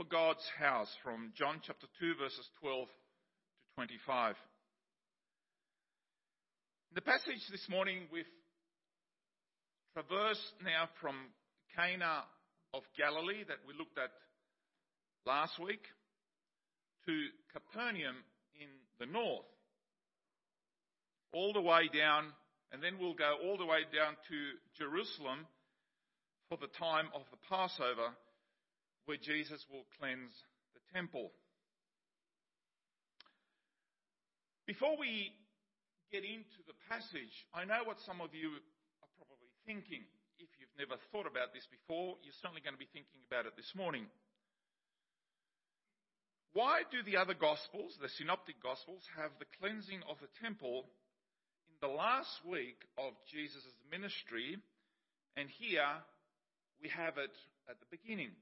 for God's house from John chapter 2, verses 12 to 25. In the passage this morning, we've traversed now from Cana of Galilee that we looked at last week to Capernaum in the north, all the way down, and then we'll go all the way down to Jerusalem for the time of the Passover, where Jesus will cleanse the temple. Before we get into the passage, I know what some of you are probably thinking. If you've never thought about this before, you're certainly going to be thinking about it this morning. Why do the other Gospels, the Synoptic Gospels, have the cleansing of the temple in the last week of Jesus' ministry, and here we have it at the beginning?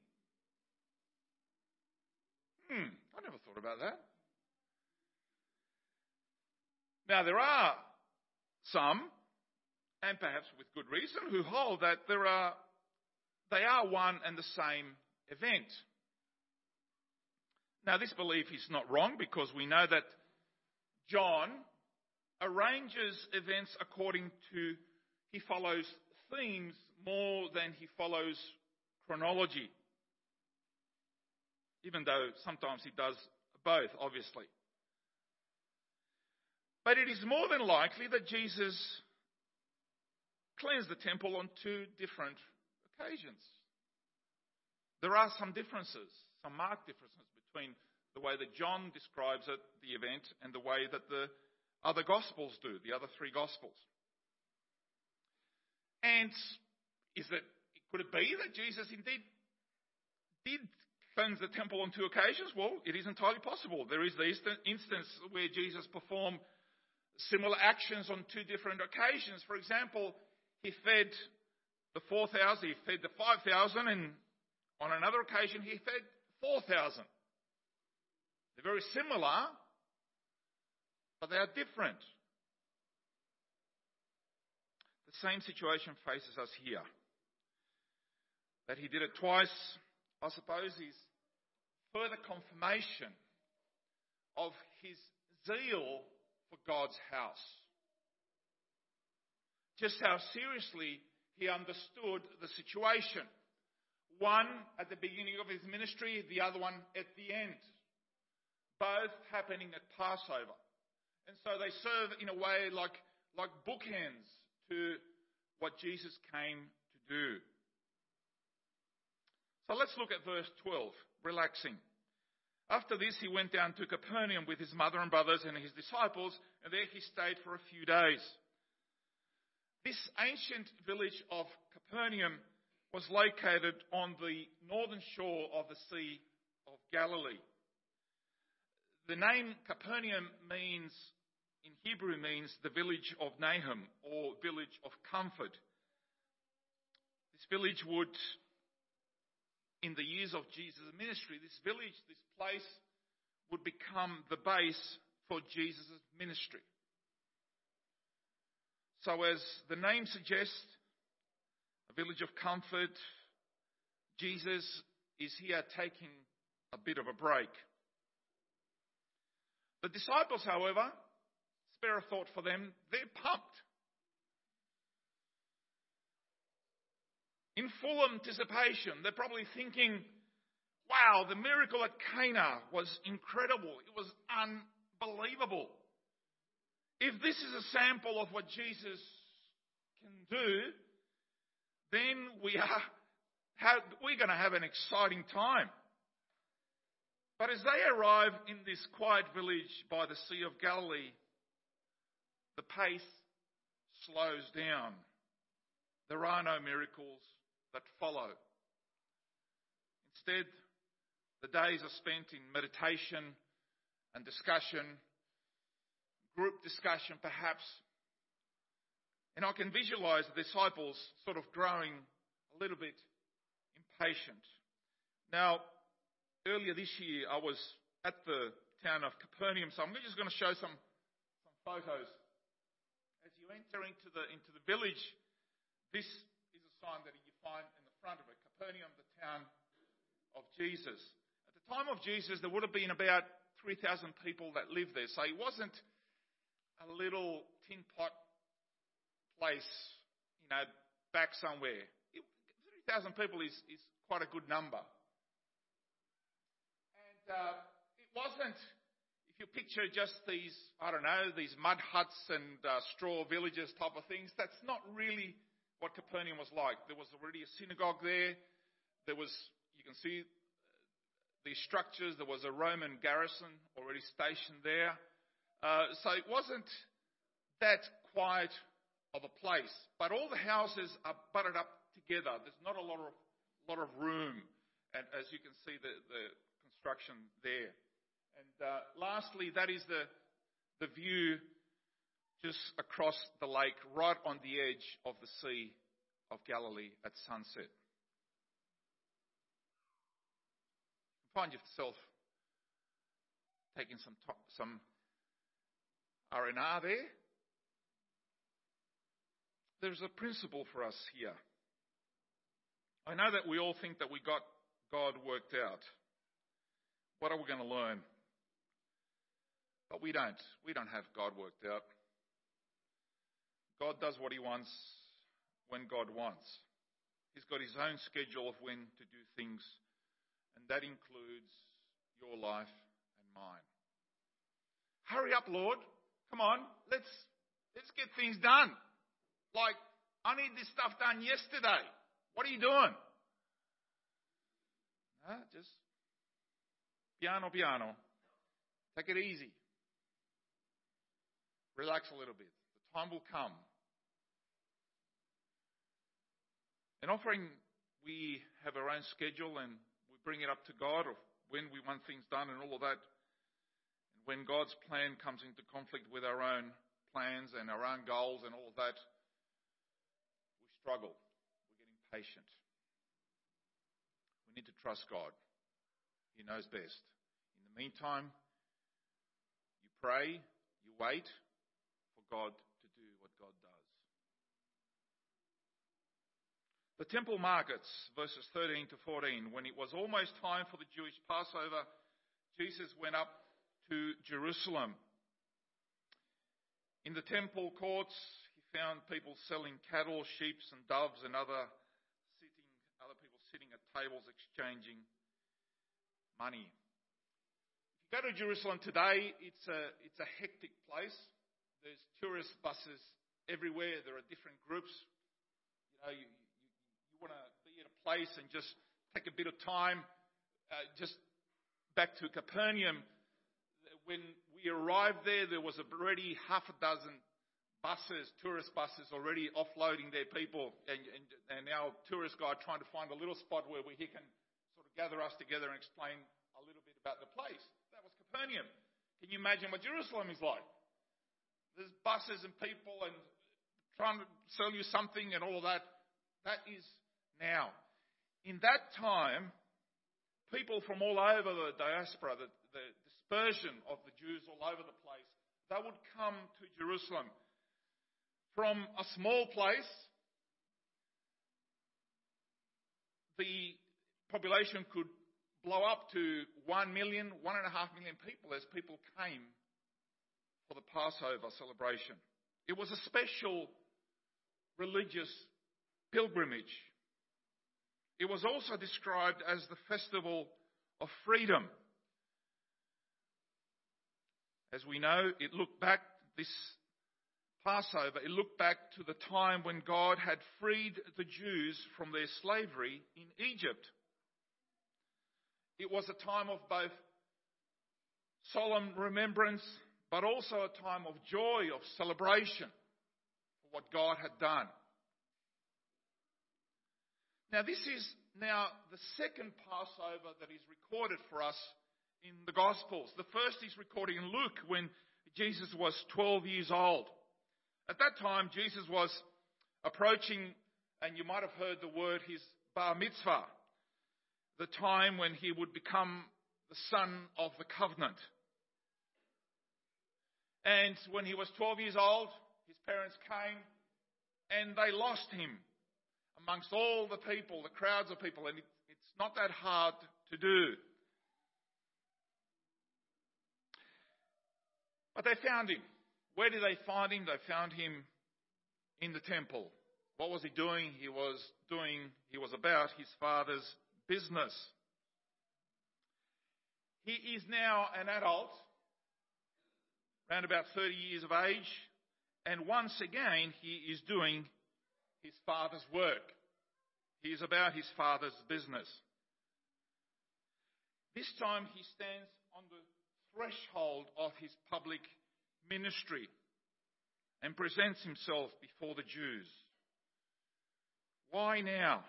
Hmm, I never thought about that. Now, there are some, and perhaps with good reason, who hold that there are, they are one and the same event. Now, this belief is not wrong because we know that John arranges events according to, he follows themes more than he follows chronology. Even though sometimes he does both, obviously. But it is more than likely that Jesus cleansed the temple on two different occasions. There are some differences, some marked differences between the way that John describes it, the event, and the way that the other Gospels do, the other three Gospels. And is it, could it be that Jesus indeed did cleanse the temple on two occasions? Well, it is entirely possible. There is the instance where Jesus performed similar actions on two different occasions. For example, he fed the 4,000, he fed the 5,000, and on another occasion he fed 4,000. They're very similar, but they are different. The same situation faces us here. That he did it twice, I suppose, is further confirmation of his zeal for God's house. Just how seriously he understood the situation. One at the beginning of his ministry, the other one at the end both happening at Passover. And so they serve in a way like, like bookends to what Jesus came to do. So let's look at verse 12, relaxing. After this, he went down to Capernaum with his mother and brothers and his disciples, and there he stayed for a few days. This ancient village of Capernaum was located on the northern shore of the Sea of Galilee. The name Capernaum means, in Hebrew, means the village of Nahum or village of comfort. This village would, in the years of Jesus' ministry, this village, this place would become the base for Jesus' ministry. So, as the name suggests, a village of comfort, Jesus is here taking a bit of a break. The disciples, however, spare a thought for them, they're pumped. In full anticipation, they're probably thinking, wow, the miracle at Cana was incredible. It was unbelievable. If this is a sample of what Jesus can do, then we are, we're going to have an exciting time. But as they arrive in this quiet village by the Sea of Galilee, the pace slows down. There are no miracles that follow. Instead, the days are spent in meditation and discussion, group discussion perhaps. And I can visualize the disciples sort of growing a little bit impatient. Now, earlier this year, I was at the town of Capernaum, so I'm just going to show some, some photos. As you enter into the, into the village, this is a sign that you find in the front of it Capernaum, the town of Jesus. At the time of Jesus, there would have been about 3,000 people that lived there. So it wasn't a little tin pot place, you know, back somewhere. 3,000 people is, is quite a good number. And uh, it wasn't, if you picture just these, I don't know, these mud huts and uh, straw villages type of things, that's not really what Capernaum was like. There was already a synagogue there. There was, you can see these structures. There was a Roman garrison already stationed there. Uh, so it wasn't that quiet of a place. But all the houses are butted up together. There's not a lot of, lot of room. And as you can see, the, the construction there. And uh, lastly, that is the, the view just across the lake, right on the edge of the Sea of Galilee at sunset. Find yourself taking some some R&R there. There's a principle for us here. I know that we all think that we got God worked out. What are we going to learn? But we don't. We don't have God worked out. God does what He wants when God wants. He's got His own schedule of when to do things, and that includes your life and mine. Hurry up, Lord. Come on, let's let's get things done. Like, I need this stuff done yesterday. What are you doing? No, just piano, piano. Take it easy. Relax a little bit. The time will come. In offering, we have our own schedule and we bring it up to God of when we want things done and all of that. And when God's plan comes into conflict with our own plans and our own goals and all of that, we struggle. We're getting patient. We need to trust God. He knows best. In the meantime, you pray, you wait for God to do what God does. The temple markets, verses 13 to 14, when it was almost time for the Jewish Passover, Jesus went up to Jerusalem. In the temple courts, he found people selling cattle, sheep, and doves, and other sitting, other people sitting at tables exchanging money. If you go to Jerusalem today, it's a it's a hectic place. There's tourist buses everywhere. There are different groups. You know, you, you, want to be at a place and just take a bit of time. Uh, just back to Capernaum, when we arrived there, there was already half a dozen buses, tourist buses already offloading their people, and, and, and our tourist guide trying to find a little spot where he can sort of gather us together and explain a little bit about the place. That was Capernaum. Can you imagine what Jerusalem is like? There's buses and people and trying to sell you something and all that. That is now. In that time, people from all over the diaspora, the, the dispersion of the Jews all over the place, they would come to Jerusalem from a small place, the population could blow up to one million, one and a half million people as people came for the Passover celebration. It was a special religious pilgrimage. It was also described as the festival of freedom. As we know, it looked back, this Passover, it looked back to the time when God had freed the Jews from their slavery in Egypt. It was a time of both solemn remembrance, but also a time of joy, of celebration for what God had done. Now, this is now the second Passover that is recorded for us in the Gospels. The first is recorded in Luke when Jesus was 12 years old. At that time, Jesus was approaching, and you might have heard the word, his bar mitzvah, the time when he would become the son of the covenant. And when he was 12 years old, his parents came and they lost him amongst all the people, the crowds of people, and it's not that hard to do. But they found him. Where did they find him? They found him in the temple. What was he doing? He was doing, he was about his father's business. He is now an adult, around about 30 years of age, and once again he is doing his father's work. He is about his father's business. This time he stands on the threshold of his public ministry and presents himself before the Jews. Why now?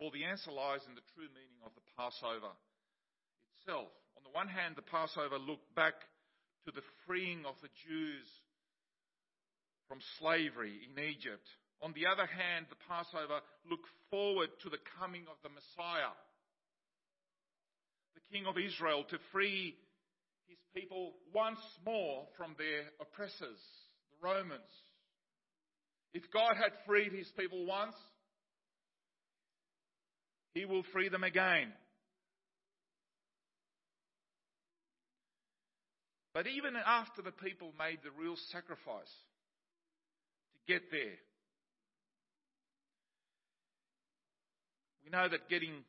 Well, the answer lies in the true meaning of the Passover itself. On the one hand, the Passover looked back to the freeing of the Jews from slavery in Egypt. On the other hand, the Passover looked forward to the coming of the Messiah, the King of Israel, to free his people once more from their oppressors, the Romans. If God had freed his people once, he will free them again. But even after the people made the real sacrifice get there, we know that getting,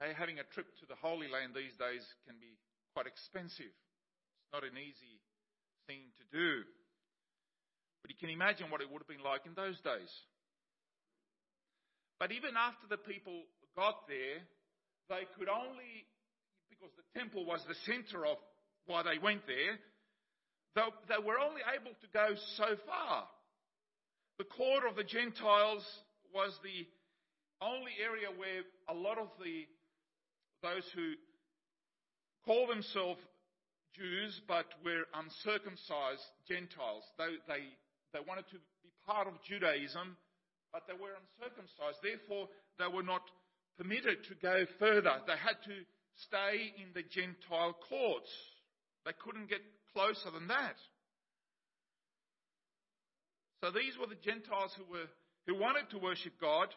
having a trip to the Holy Land these days can be quite expensive. It's not an easy thing to do. But you can imagine what it would have been like in those days. But even after the people got there, they could only, because the temple was the center of why they went there, they, they were only able to go so far. The court of the Gentiles was the only area where a lot of the those who call themselves Jews but were uncircumcised Gentiles. They, they, they wanted to be part of Judaism, but they were uncircumcised. Therefore, they were not permitted to go further. They had to stay in the Gentile courts. They couldn't get closer than that. So these were the Gentiles who were who wanted to worship God,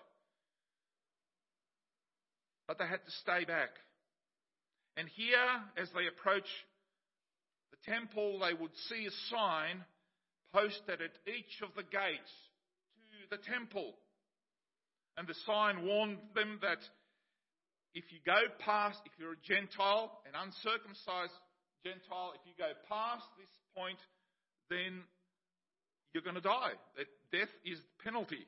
but they had to stay back. And here, as they approach the temple, they would see a sign posted at each of the gates to the temple. And the sign warned them that if you go past, if you're a Gentile, an uncircumcised Gentile, if you go past this point, then you're going to die. That death is the penalty.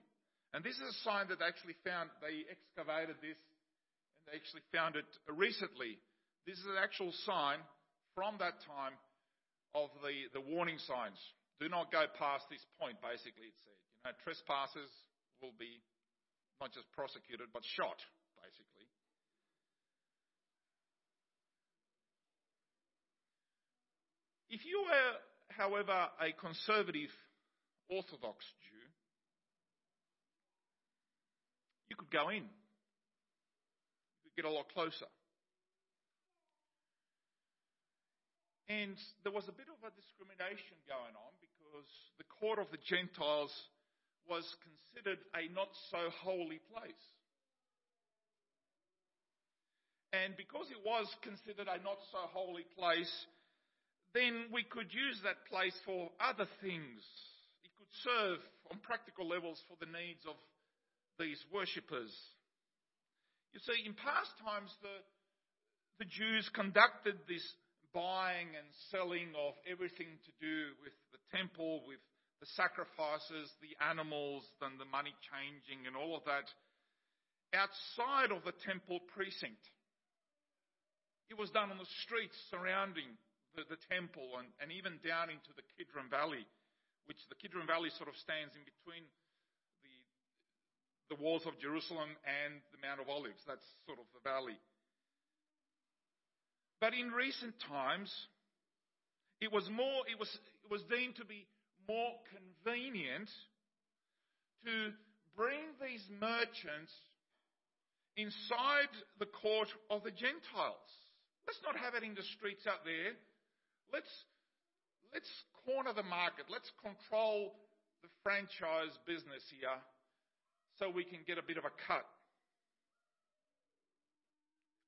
And this is a sign that they actually found, they excavated this and they actually found it recently. This is an actual sign from that time of the, the warning signs. Do not go past this point, basically, it said. You know, trespassers will be not just prosecuted, but shot, basically. If you were, however, a conservative Orthodox Jew, you could go in. You could get a lot closer. And there was a bit of a discrimination going on because the court of the Gentiles was considered a not so holy place. And because it was considered a not so holy place, then we could use that place for other things. Serve on practical levels for the needs of these worshippers. You see, in past times, the, the Jews conducted this buying and selling of everything to do with the temple, with the sacrifices, the animals, and the money changing and all of that outside of the temple precinct. It was done on the streets surrounding the, the temple and, and even down into the Kidron Valley, which the Kidron Valley sort of stands in between the, the walls of Jerusalem and the Mount of Olives. That's sort of the valley. But in recent times, it was more, it was, it was deemed to be more convenient to bring these merchants inside the court of the Gentiles. Let's not have it in the streets out there let's, let's corner the market. Let's control the franchise business here so we can get a bit of a cut.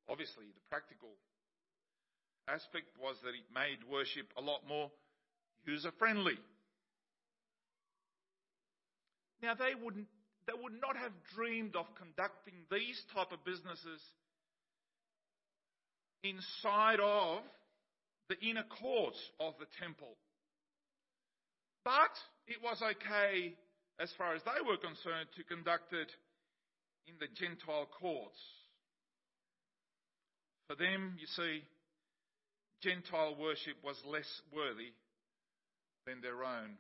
Obviously, the practical aspect was that it made worship a lot more user friendly. Now they wouldn't they would not have dreamed of conducting these type of businesses inside of the inner courts of the temple. But it was okay as far as they were concerned to conduct it in the Gentile courts. For them, you see, Gentile worship was less worthy than their own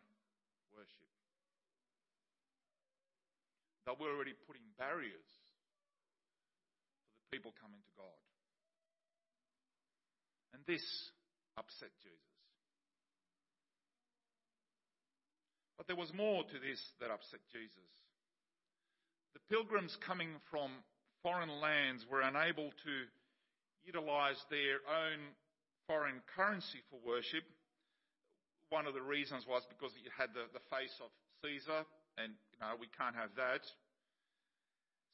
worship. They were already putting barriers for the people coming to God. And this upset Jesus. But there was more to this that upset Jesus. The pilgrims coming from foreign lands were unable to utilize their own foreign currency for worship. One of the reasons was because you had the, the face of Caesar, and you know we can't have that.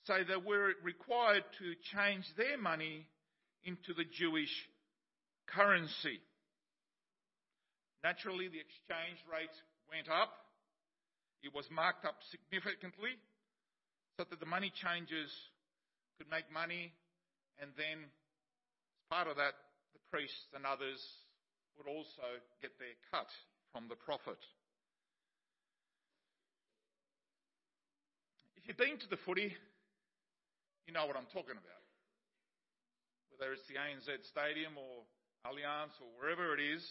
So they were required to change their money into the Jewish currency. Naturally, the exchange rate went up. It was marked up significantly so that the money changers could make money, and then, as part of that, the priests and others would also get their cut from the profit. If you've been to the footy, you know what I'm talking about. Whether it's the ANZ Stadium or Allianz or wherever it is.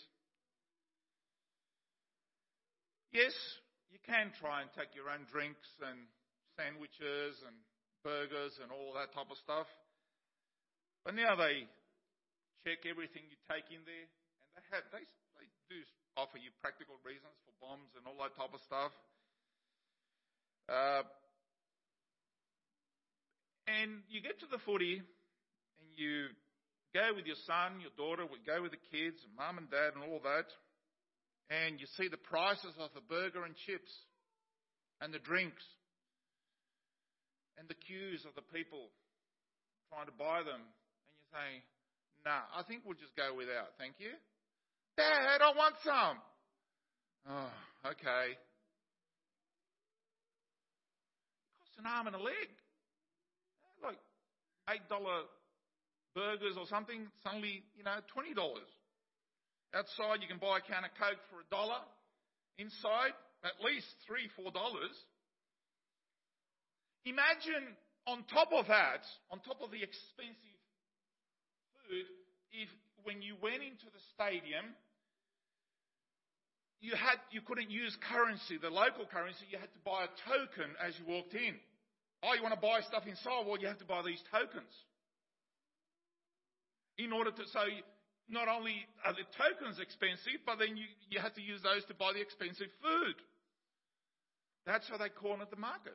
Yes, you can try and take your own drinks and sandwiches and burgers and all that type of stuff. But now they check everything you take in there, and they have they they do offer you practical reasons for bombs and all that type of stuff. Uh, and you get to the footy, and you go with your son, your daughter, we go with the kids, mum and dad, and all that and you see the prices of the burger and chips and the drinks and the queues of the people trying to buy them, and you say, nah, I think we'll just go without, thank you. Dad, I want some. Oh, okay. It costs an arm and a leg. Like $8 burgers or something, suddenly, you know, $20. Outside, you can buy a can of Coke for a dollar. Inside, at least three, four dollars. Imagine on top of that, on top of the expensive food, if when you went into the stadium, you had you couldn't use currency, the local currency. You had to buy a token as you walked in. Oh, you want to buy stuff inside? Well, you have to buy these tokens in order to. So not only are the tokens expensive, but then you, you have to use those to buy the expensive food. That's how they cornered the market.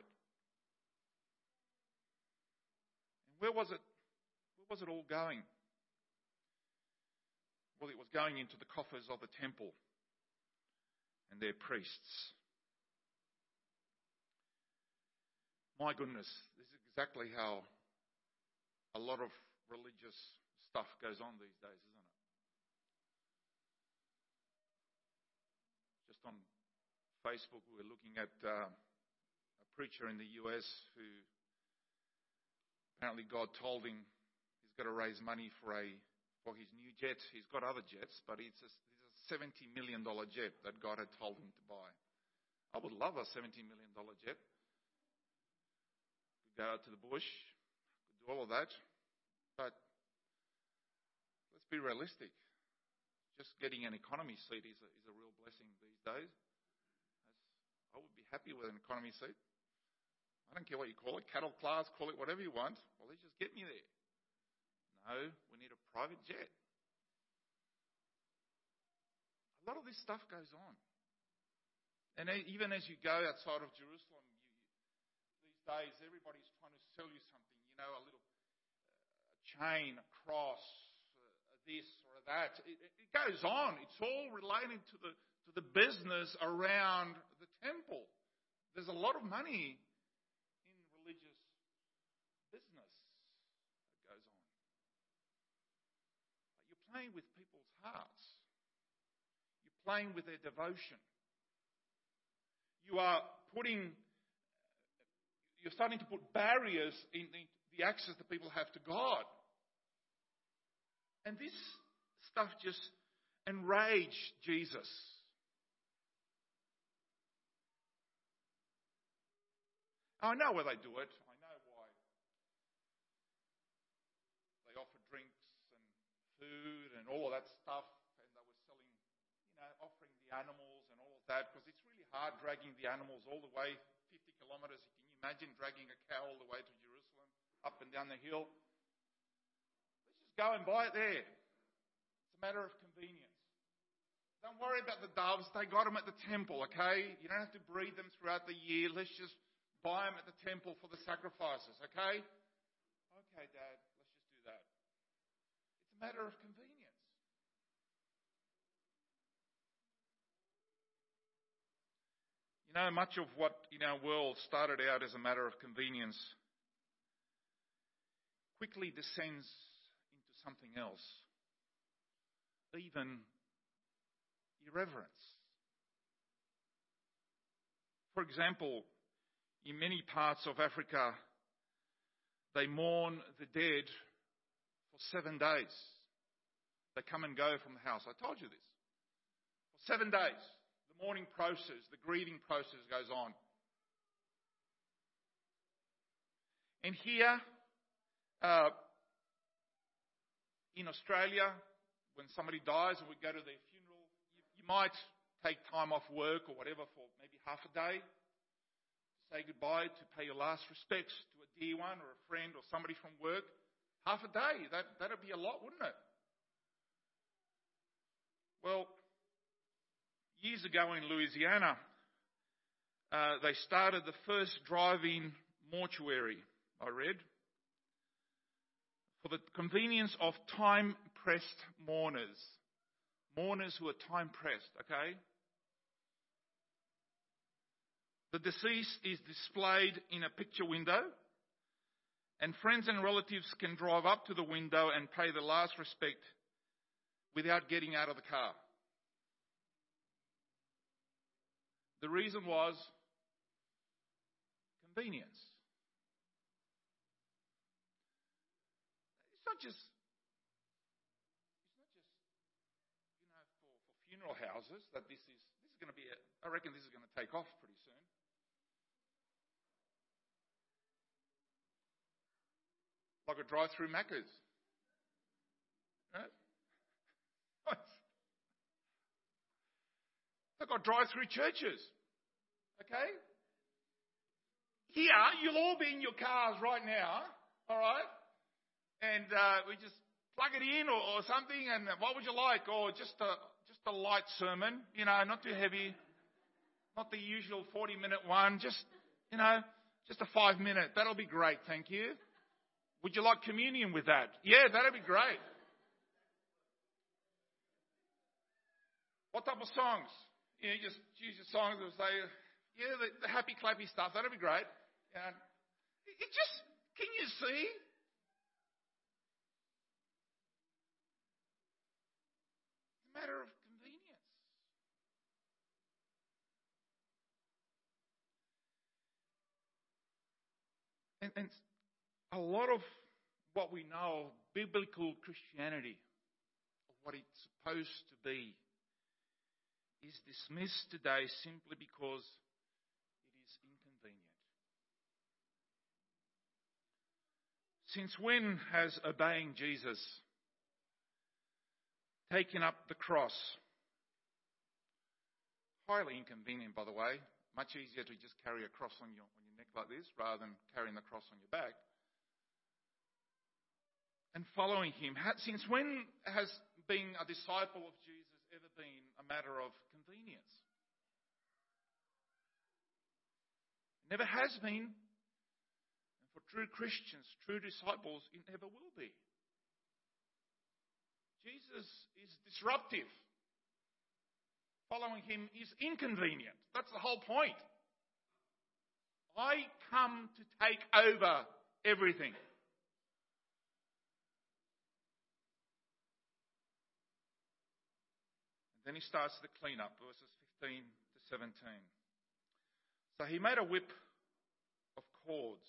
And where was it? Where was it all going? Well, it was going into the coffers of the temple and their priests. My goodness, this is exactly how a lot of religious stuff goes on these days, isn't it? on Facebook, we were looking at uh, a preacher in the US who apparently God told him he's got to raise money for a for his new jet. He's got other jets, but it's a, it's a seventy million dollar jet that God had told him to buy. I would love a seventy million dollar jet. Could go out to the bush, could do all of that, but let's be realistic just getting an economy seat is a, is a real blessing these days. I would be happy with an economy seat. I don't care what you call it, cattle class, call it whatever you want. Well, let's just get me there. No, we need a private jet. A lot of this stuff goes on. And even as you go outside of Jerusalem, you, these days everybody's trying to sell you something, you know, a little uh, chain, a cross, uh, this that. It, it goes on. It's all related to the, to the business around temple. There's a lot of money in religious business that goes on. But you're playing with people's hearts. You're playing with their devotion. You are putting, you're starting to put barriers in the, the access that people have to God. And this stuff just enraged Jesus. I know why they do it. I know why. They offer drinks and food and all of that stuff, and they were selling, you know, offering the animals and all of that, because it's really hard dragging the animals all the way 50 kilometers. Can you imagine dragging a cow all the way to Jerusalem, up and down the hill? Let's just go and buy it there. It's a matter of convenience. Don't worry about the doves. They got them at the temple, okay? You don't have to breed them throughout the year. Let's just buy them at the temple for the sacrifices, okay? Okay, Dad, let's just do that. It's a matter of convenience. You know, much of what in our world started out as a matter of convenience quickly descends into something else, even irreverence. For example, in many parts of Africa, they mourn the dead for seven days. They come and go from the house. I told you this. For seven days, the mourning process, the grieving process goes on. And here, uh, in Australia, when somebody dies and we go to their funeral, you, you might take time off work or whatever for maybe half a day say goodbye, to pay your last respects to a dear one or a friend or somebody from work. Half a day, that, that'd be a lot, wouldn't it? Well, years ago in Louisiana, uh, they started the first drive-in mortuary, I read, for the convenience of time-pressed mourners. Mourners who are time-pressed, okay? The deceased is displayed in a picture window, and friends and relatives can drive up to the window and pay the last respect without getting out of the car. The reason was convenience. It's not just for funeral houses that this is this is going to be a, I reckon this is going to take off pretty like a drive-through Macca's. Right? They've got drive-through churches. Okay? Here, you'll all be in your cars right now, all right? And uh, we just plug it in or, or something. And what would you like? Or just a just a light sermon, you know, not too heavy, not the usual forty-minute one. Just you know, just a five-minute. That'll be great. Thank you. Would you like communion with that? Yeah, that'd be great. What type of songs? You know, just choose your songs and say, yeah, the, the happy clappy stuff. That'd be great. Yeah. It just, can you see? It's a matter of convenience. And, and a lot of what we know of biblical Christianity, what it's supposed to be, is dismissed today simply because it is inconvenient. Since when has obeying Jesus taken up the cross? Highly inconvenient, by the way. Much easier to just carry a cross on your, on your neck like this rather than carrying the cross on your back and following him. Since when has being a disciple of Jesus ever been a matter of convenience? It never has been. And for true Christians, true disciples, it never will be. Jesus is disruptive. Following him is inconvenient. That's the whole point. I come to take over everything. Then he starts the cleanup, verses 15 to 17. So he made a whip of cords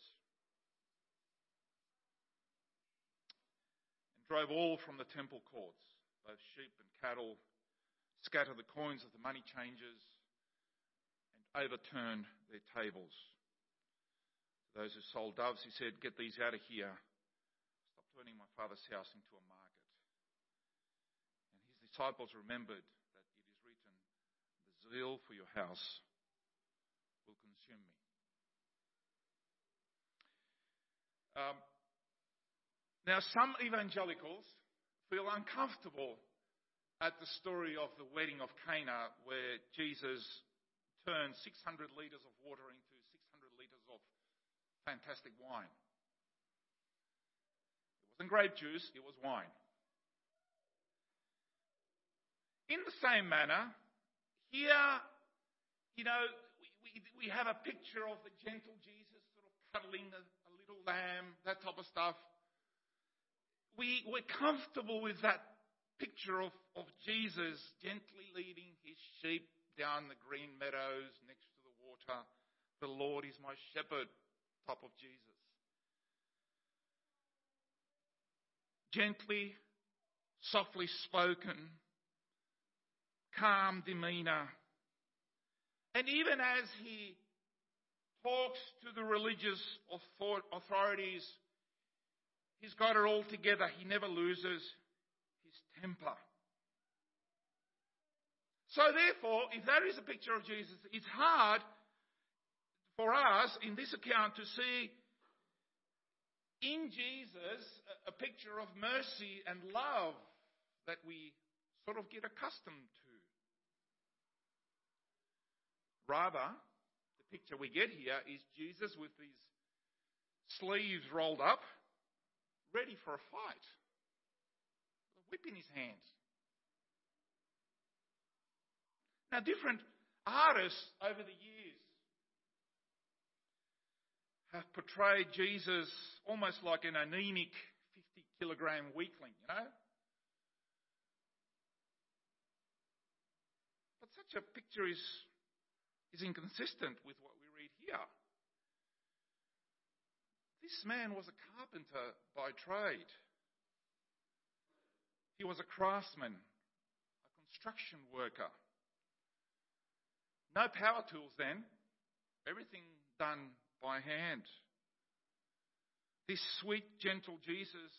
and drove all from the temple courts, both sheep and cattle, scattered the coins of the money changers, and overturned their tables. To those who sold doves, he said, Get these out of here. Stop turning my father's house into a market. And his disciples remembered zeal for your house will consume me. Um, now, some evangelicals feel uncomfortable at the story of the wedding of Cana, where Jesus turned 600 litres of water into 600 litres of fantastic wine. It wasn't grape juice, it was wine. In the same manner, here, you know, we, we, we have a picture of the gentle Jesus sort of cuddling a, a little lamb, that type of stuff. We, we're comfortable with that picture of, of Jesus gently leading his sheep down the green meadows next to the water. The Lord is my shepherd, type of Jesus. Gently, softly spoken, calm demeanor. And even as he talks to the religious authorities, he's got it all together. He never loses his temper. So therefore, if that is a picture of Jesus, it's hard for us in this account to see in Jesus a picture of mercy and love that we sort of get accustomed to. Rather, the picture we get here is Jesus with his sleeves rolled up, ready for a fight, with a whip in his hands. Now, different artists over the years have portrayed Jesus almost like an anemic 50 kilogram weakling, you know? But such a picture is is inconsistent with what we read here. This man was a carpenter by trade. He was a craftsman, a construction worker. No power tools then, everything done by hand. This sweet, gentle Jesus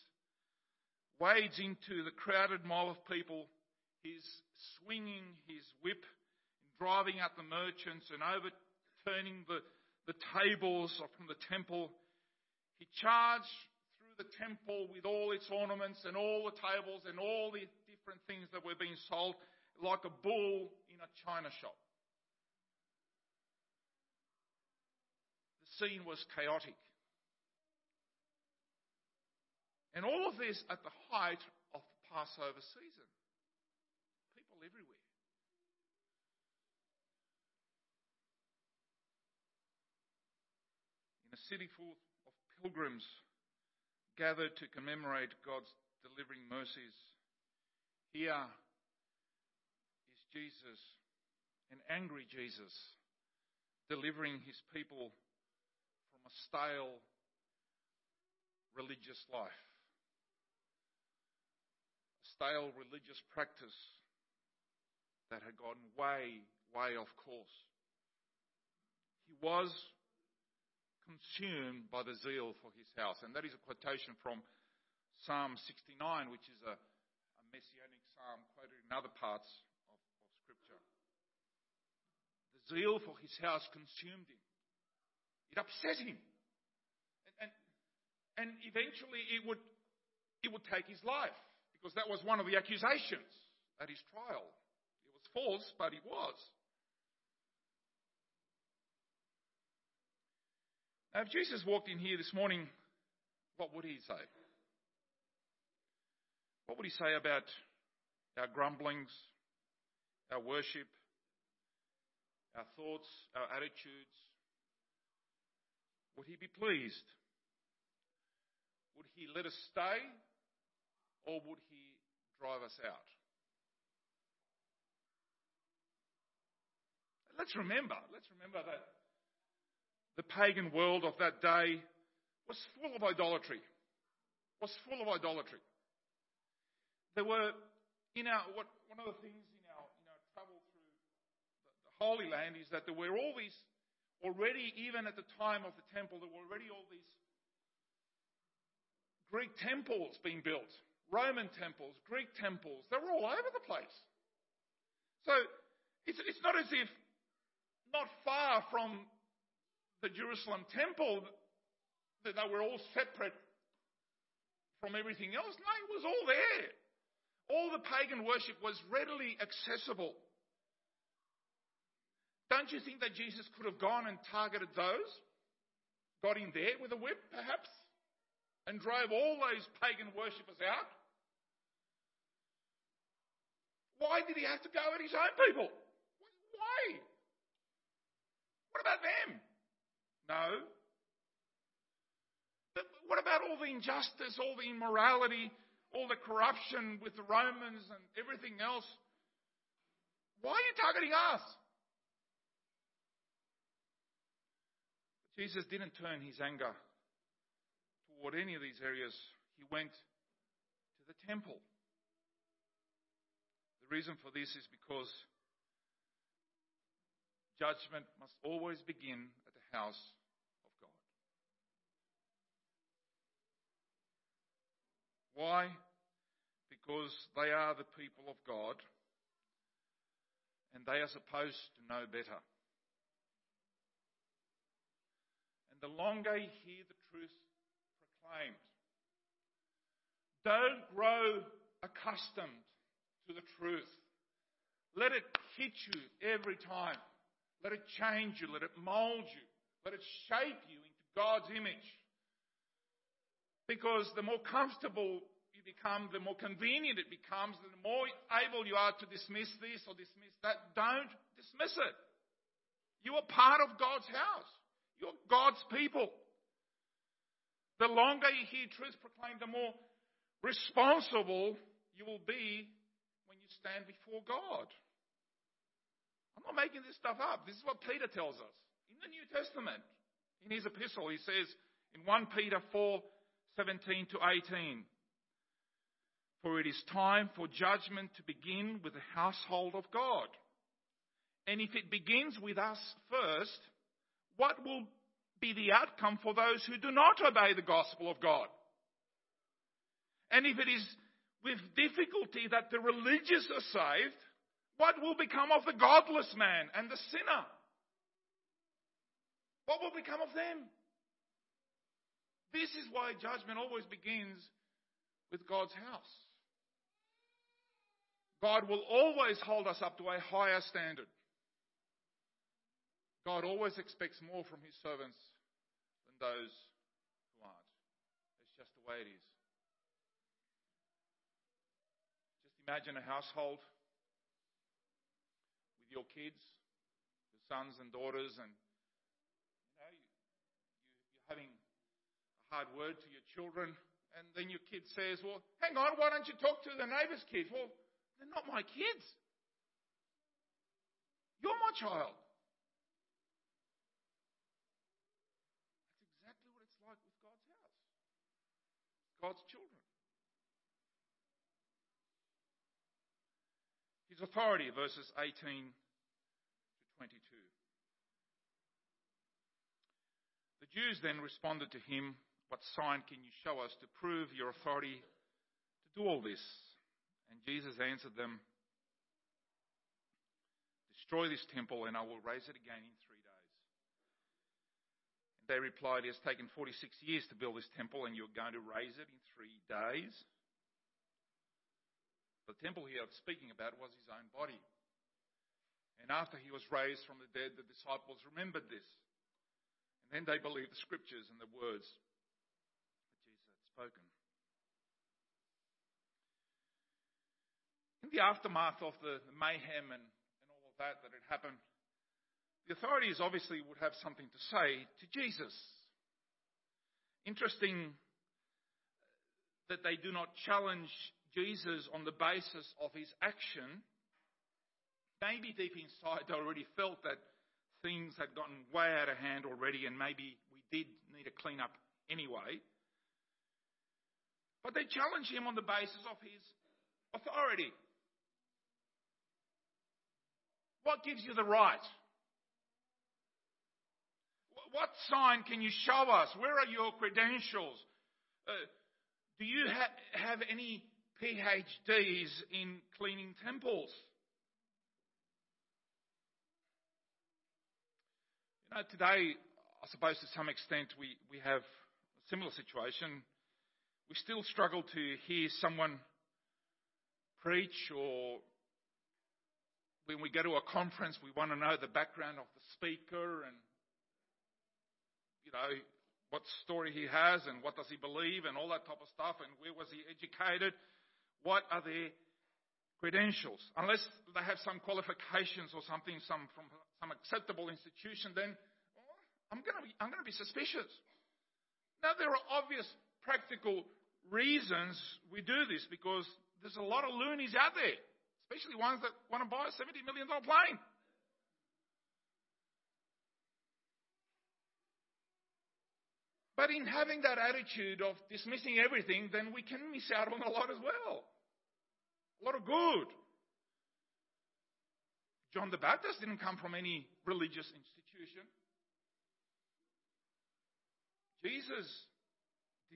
wades into the crowded mob of people. He's swinging his whip driving out the merchants and overturning the, the tables from the temple. He charged through the temple with all its ornaments and all the tables and all the different things that were being sold like a bull in a china shop. The scene was chaotic. And all of this at the height of Passover season. People everywhere. City full of pilgrims gathered to commemorate God's delivering mercies. Here is Jesus, an angry Jesus, delivering his people from a stale religious life, a stale religious practice that had gone way, way off course. He was consumed by the zeal for his house. And that is a quotation from Psalm 69, which is a, a messianic psalm quoted in other parts of, of Scripture. The zeal for his house consumed him, it upset him. And, and, and eventually it would, it would take his life, because that was one of the accusations at his trial. It was false, but it was. Now, if Jesus walked in here this morning, what would he say? What would he say about our grumblings, our worship, our thoughts, our attitudes? Would he be pleased? Would he let us stay or would he drive us out? let's remember, let's remember that the pagan world of that day was full of idolatry. Was full of idolatry. There were in our what, one of the things in our in our travel through the, the Holy Land is that there were all these already, even at the time of the temple, there were already all these Greek temples being built, Roman temples, Greek temples. They were all over the place. So it's, it's not as if not far from the Jerusalem temple that they were all separate from everything else. No, it was all there. All the pagan worship was readily accessible. Don't you think that Jesus could have gone and targeted those? Got in there with a whip, perhaps? and drove all those pagan worshippers out? Why did he have to go at his own people? Why? What about them? No. But what about all the injustice, all the immorality, all the corruption with the Romans and everything else? Why are you targeting us? Jesus didn't turn his anger toward any of these areas, he went to the temple. The reason for this is because judgment must always begin house of God. Why? Because they are the people of God and they are supposed to know better. And the longer you hear the truth proclaimed. Don't grow accustomed to the truth. Let it hit you every time. Let it change you. Let it mold you. Let it shape you into God's image. Because the more comfortable you become, the more convenient it becomes, the more able you are to dismiss this or dismiss that. Don't dismiss it. You are part of God's house. You're God's people. The longer you hear truth proclaimed, the more responsible you will be when you stand before God. I'm not making this stuff up. This is what Peter tells us the New Testament. In his epistle, he says in 1 Peter 4 17 to 18, For it is time for judgment to begin with the household of God. And if it begins with us first, what will be the outcome for those who do not obey the gospel of God. And if it is with difficulty that the religious are saved, what will become of the godless man and the sinner? What will become of them? This is why judgment always begins with God's house. God will always hold us up to a higher standard. God always expects more from his servants than those who aren't. It's just the way it is. Just imagine a household with your kids, your sons and daughters, and you know, you, you, you're having a hard word to your children, and then your kid says, Well, hang on, why don't you talk to the neighbor's kids? Well, they're not my kids. You're my child. That's exactly what it's like with God's house, God's children. His authority, verses 18 to 22. The Jews then responded to him, What sign can you show us to prove your authority to do all this? And Jesus answered them, Destroy this temple, and I will raise it again in three days." they replied, It has taken 46 years to build this temple, and you're going to raise it in three days. The temple here speaking about was his own body. And after he was raised from the dead, the disciples remembered this. And they believed the scriptures and the words that Jesus had spoken. In the aftermath of the mayhem and, and all of that that had happened, the authorities obviously would have something to say to Jesus. Interesting that they do not challenge Jesus on the basis of his action, maybe deep inside they already felt that things had gotten way out of hand already and maybe we did need a clean up anyway. But they challenged him on the basis of his authority. What gives you the right? What sign can you show us? Where are your credentials? Uh, do you ha- have any PhDs in cleaning temples? Know, today, I suppose to some extent, we, we have a similar situation. We still struggle to hear someone preach or when we go to a conference, we want to know the background of the speaker and, you know, what story he has and what does he believe and all that type of stuff and where was he educated. What are their credentials? Unless they have some qualifications or something some, from some acceptable institution, then oh, be, I'm going to be suspicious. Now, there are obvious practical reasons we do this because there's a lot of loonies out there especially ones that want to buy a $70 million plane. But in having that attitude of dismissing everything, then we can miss out on a lot as well. A lot of good. John the Baptist didn't come from any religious institution. Jesus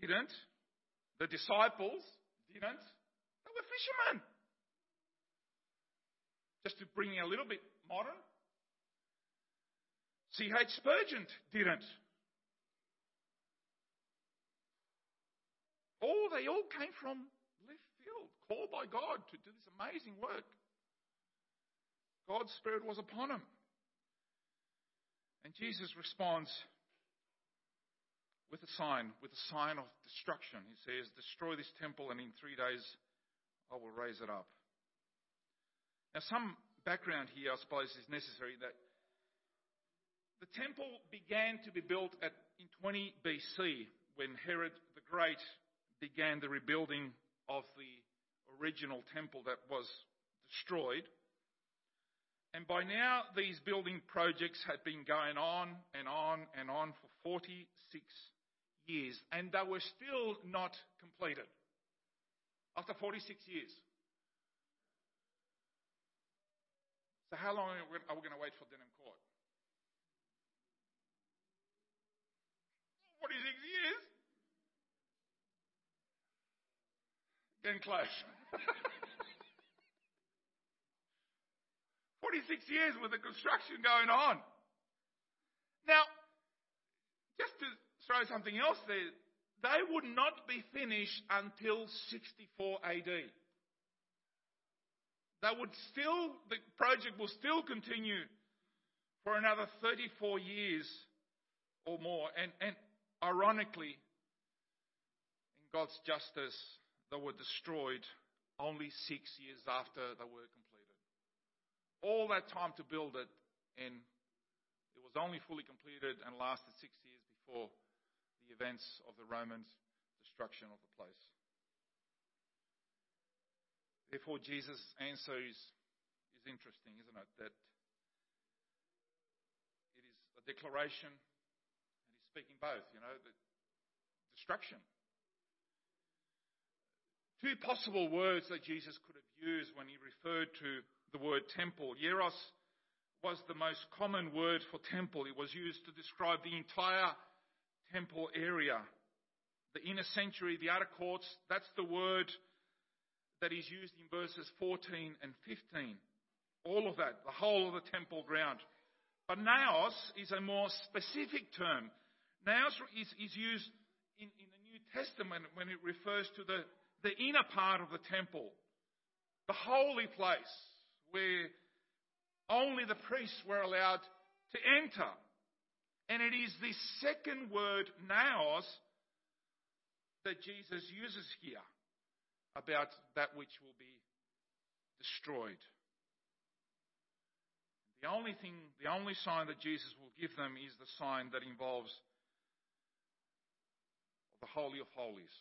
didn't. The disciples didn't. They were fishermen. Just to bring it a little bit modern. C.H. Spurgeon didn't. All they all came from called by God to do this amazing work. God's Spirit was upon him. And Jesus responds with a sign, with a sign of destruction. He says, Destroy this temple, and in three days I will raise it up. Now, some background here, I suppose, is necessary that the temple began to be built at, in 20 BC when Herod the Great began the rebuilding of the original temple that was destroyed. And by now, these building projects had been going on and on and on for 46 years, and they were still not completed. After 46 years. So, how long are we going to wait for Denham Court? 46 years? Getting close. 46 years with the construction going on. Now, just to throw something else there, they would not be finished until 64 AD They would still, the project will still continue for another 34 years or more. And, and ironically, in God's justice, they were destroyed only six years after they were completed. All that time to build it, and it was only fully completed and lasted six years before the events of the Romans' destruction of the place. Therefore, Jesus' answer is, is interesting, isn't it? That it is a declaration, and he's speaking both, you know, the destruction. Two possible words that Jesus could have used when he referred to the word temple. Hieros was the most common word for temple. It was used to describe the entire temple area. The inner sanctuary, the outer courts, that's the word that is used in verses 14 and 15. All of that, the whole of the temple ground. But naos is a more specific term. Naos is, is used in, in the New Testament when it refers to the, the inner part of the temple, the holy place where only the priests were allowed to enter. And it is this second word, naos, that Jesus uses here about that which will be destroyed. The only thing, the only sign that Jesus will give them is the sign that involves the Holy of Holies.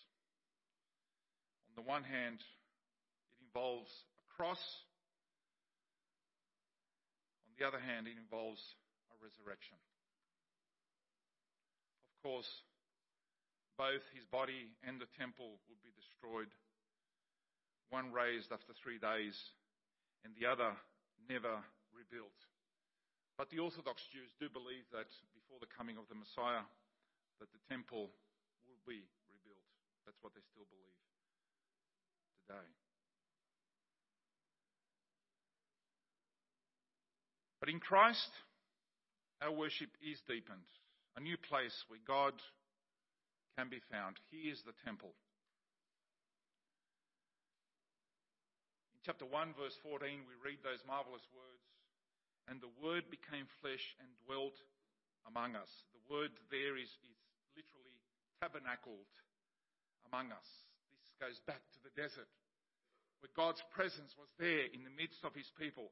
On the one hand, it involves a cross, On the other hand, it involves a resurrection. Of course, both his body and the temple would be destroyed, one raised after three days, and the other never rebuilt. But the Orthodox Jews do believe that before the coming of the Messiah, that the temple will be rebuilt. That's what they still believe But in Christ, our worship is deepened. A new place where God can be found. He is the temple. In chapter 1, verse 14, we read those marvelous words And the Word became flesh and dwelt among us. The word there is, is literally tabernacled among us. Goes back to the desert, where God's presence was there in the midst of his people.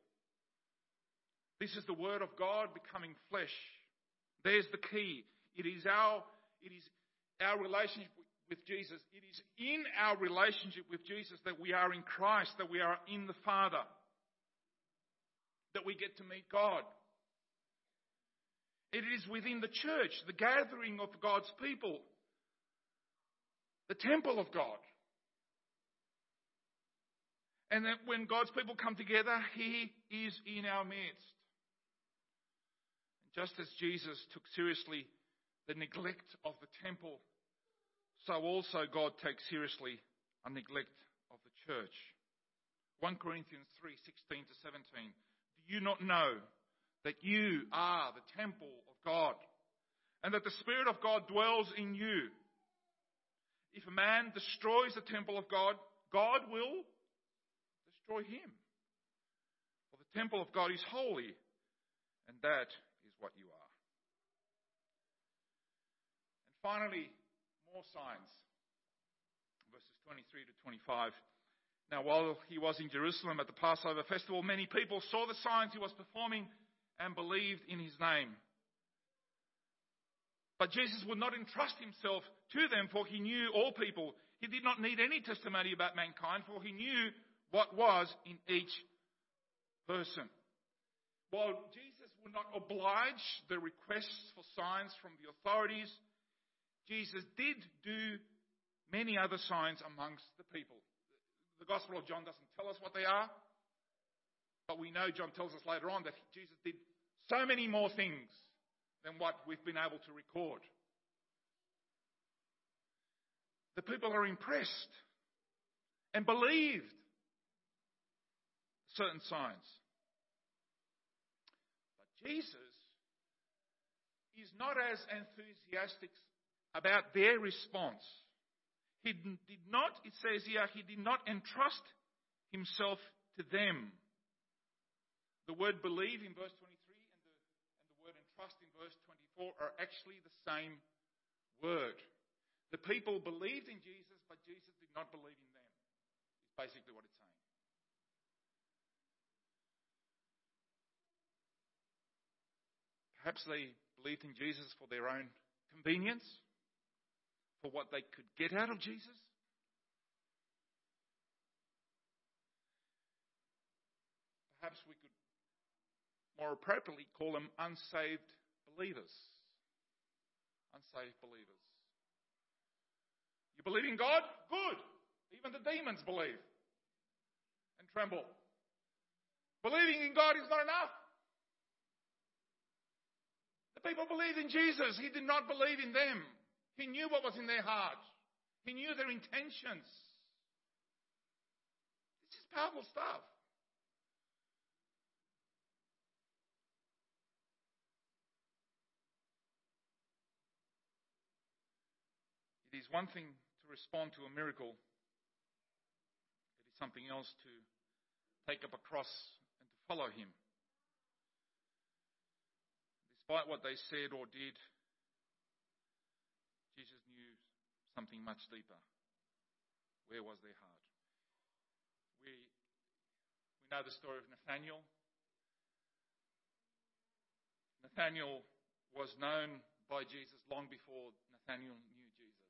This is the word of God becoming flesh. There's the key. It is our, it is our relationship with Jesus. It is in our relationship with Jesus that we are in Christ, that we are in the Father, that we get to meet God. It is within the church, the gathering of God's people, the temple of God. And that when God's people come together, He is in our midst. Just as Jesus took seriously the neglect of the temple, so also God takes seriously a neglect of the church. 1 Corinthians 3 16 to 17. Do you not know that you are the temple of God and that the Spirit of God dwells in you? If a man destroys the temple of God, God will destroy him. For the temple of God is holy, and that is what you are. And finally, more signs. Verses 23 to 25. Now, while he was in Jerusalem at the Passover festival, many people saw the signs he was performing and believed in his name. But Jesus would not entrust himself to them, for he knew all people. He did not need any testimony about mankind, for he knew what was in each person. While Jesus would not oblige the requests for signs from the authorities, Jesus did do many other signs amongst the people. The Gospel of John doesn't tell us what they are, but we know John tells us later on that Jesus did so many more things than what we've been able to record. The people are impressed and believed certain signs. But Jesus is not as enthusiastic about their response. He did not, it says here, he did not entrust himself to them. The word believe in verse 23 and the, and the word entrust in verse 24 are actually the same word. The people believed in Jesus, but Jesus did not believe in them. Is basically what it's saying. Perhaps they believed in Jesus for their own convenience, for what they could get out of Jesus. Perhaps we could more appropriately call them unsaved believers. Unsaved believers. You believe in God? Good. Even the demons believe and tremble. Believing in God is not enough people believed in Jesus. He did not believe in them. He knew what was in their heart. He knew their intentions. This is powerful stuff. It is one thing to respond to a miracle. It is something else to take up a cross and to follow him despite what they said or did, Jesus knew something much deeper. Where was their heart? We, we know the story of Nathaniel. Nathaniel was known by Jesus long before Nathaniel knew Jesus.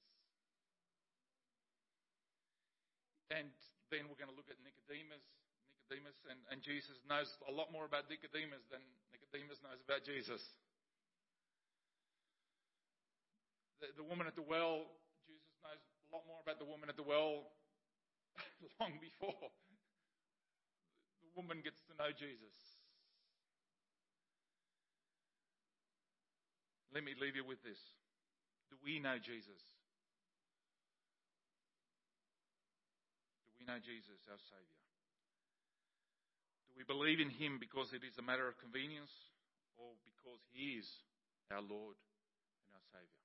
And then we're going to look at Nicodemus. Nicodemus and, and Jesus knows a lot more about Nicodemus than Nicodemus knows about Jesus. The, the woman at the well, Jesus knows a lot more about the woman at the well long before the woman gets to know Jesus. Let me leave you with this. Do we know Jesus? Do we know Jesus, our Saviour? Do we believe in Him because it is a matter of convenience or because He is our Lord and our Saviour?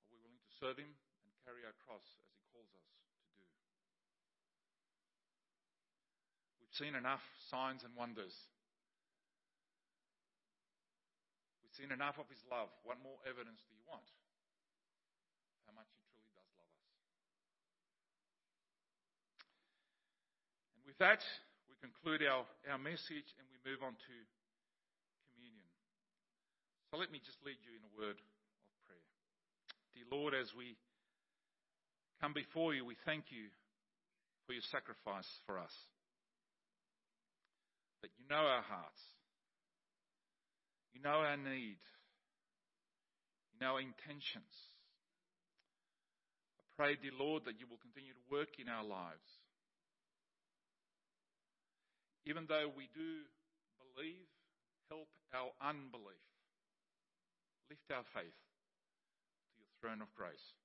Are we willing to serve Him and carry our cross as He calls us to do? We've seen enough signs and wonders We've seen enough of his love. What more evidence do you want? How much he truly does love us. And with that, we conclude our, our message and we move on to communion. So let me just lead you in a word. Dear Lord, as we come before you, we thank you for your sacrifice for us. That you know our hearts you know our need. You know our intentions. I pray, dear Lord, that you will continue to work in our lives. Even though we do believe, help our unbelief. Lift our faith throne of grace.